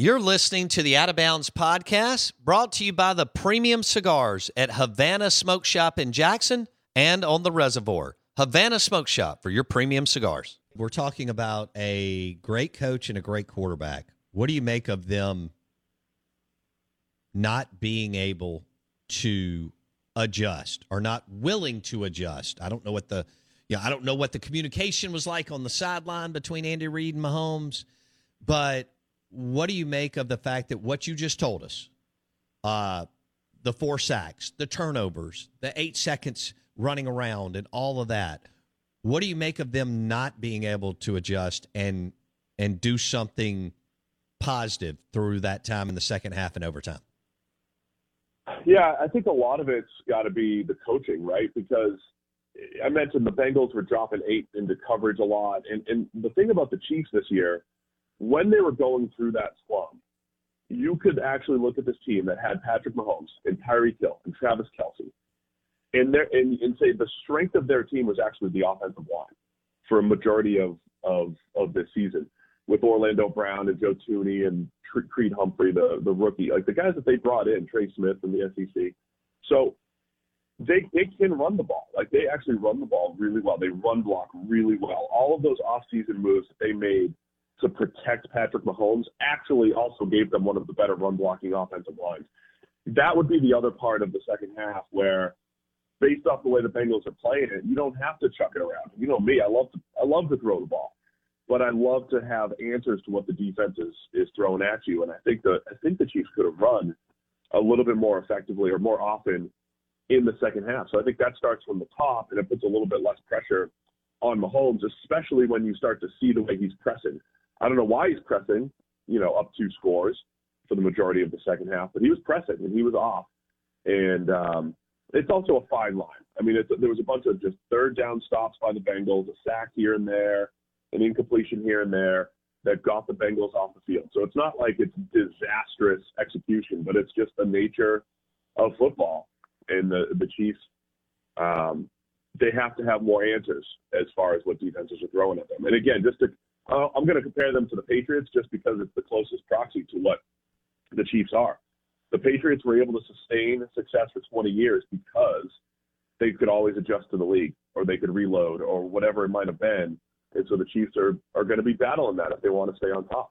You're listening to the Out of Bounds podcast brought to you by the premium cigars at Havana Smoke Shop in Jackson and on the reservoir. Havana Smoke Shop for your premium cigars. We're talking about a great coach and a great quarterback. What do you make of them not being able to adjust or not willing to adjust? I don't know what the yeah, I don't know what the communication was like on the sideline between Andy Reid and Mahomes, but what do you make of the fact that what you just told us, uh, the four sacks, the turnovers, the eight seconds running around, and all of that? What do you make of them not being able to adjust and and do something positive through that time in the second half and overtime? Yeah, I think a lot of it's got to be the coaching, right? Because I mentioned the Bengals were dropping eight into coverage a lot, and and the thing about the Chiefs this year when they were going through that slump, you could actually look at this team that had Patrick Mahomes and Tyreek Hill and Travis Kelce, and, there, and, and say the strength of their team was actually the offensive line for a majority of, of, of this season with Orlando Brown and Joe Thuney and Creed Humphrey, the, the rookie, like the guys that they brought in, Trey Smith and the SEC. So they they can run the ball. Like they actually run the ball really well. They run block really well. All of those offseason moves that they made – to protect Patrick Mahomes actually also gave them one of the better run blocking offensive lines. That would be the other part of the second half where based off the way the Bengals are playing it, you don't have to chuck it around. You know me, I love to I love to throw the ball. But I love to have answers to what the defense is is throwing at you. And I think the I think the Chiefs could have run a little bit more effectively or more often in the second half. So I think that starts from the top and it puts a little bit less pressure on Mahomes, especially when you start to see the way he's pressing. I don't know why he's pressing, you know, up two scores for the majority of the second half, but he was pressing and he was off. And um, it's also a fine line. I mean, there was a bunch of just third down stops by the Bengals, a sack here and there, an incompletion here and there that got the Bengals off the field. So it's not like it's disastrous execution, but it's just the nature of football. And the the Chiefs, um, they have to have more answers as far as what defenses are throwing at them. And again, just to uh, I'm going to compare them to the Patriots just because it's the closest proxy to what the Chiefs are. The Patriots were able to sustain success for 20 years because they could always adjust to the league or they could reload or whatever it might have been. And so the Chiefs are, are going to be battling that if they want to stay on top.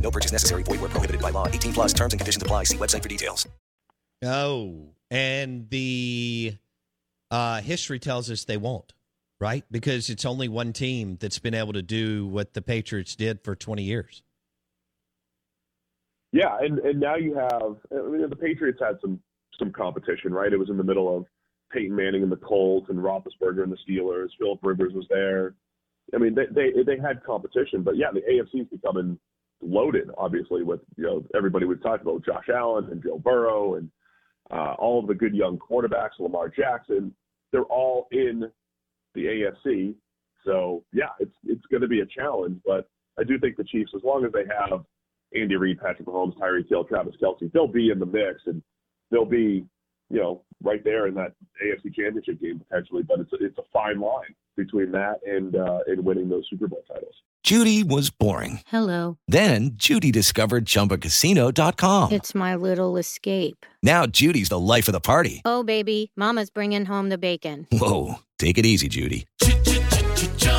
No purchase necessary. Void where prohibited by law. 18 plus terms and conditions apply. See website for details. Oh, and the uh, history tells us they won't, right? Because it's only one team that's been able to do what the Patriots did for 20 years. Yeah, and and now you have I mean, the Patriots had some some competition, right? It was in the middle of Peyton Manning and the Colts and Roethlisberger and the Steelers. Philip Rivers was there. I mean, they they they had competition, but yeah, the AFC is becoming loaded, obviously, with you know everybody we've talked about, Josh Allen and Joe Burrow and uh, all of the good young quarterbacks, Lamar Jackson. They're all in the AFC, so yeah, it's it's going to be a challenge. But I do think the Chiefs, as long as they have Andy Reid, Patrick Mahomes, Tyreek Hill, Travis Kelce, they'll be in the mix and they'll be, you know, right there in that AFC Championship game potentially. But it's a, it's a fine line between that and uh, and winning those Super Bowl titles. Judy was boring. Hello. Then Judy discovered ChumbaCasino.com. It's my little escape. Now Judy's the life of the party. Oh, baby, Mama's bringing home the bacon. Whoa, take it easy, Judy.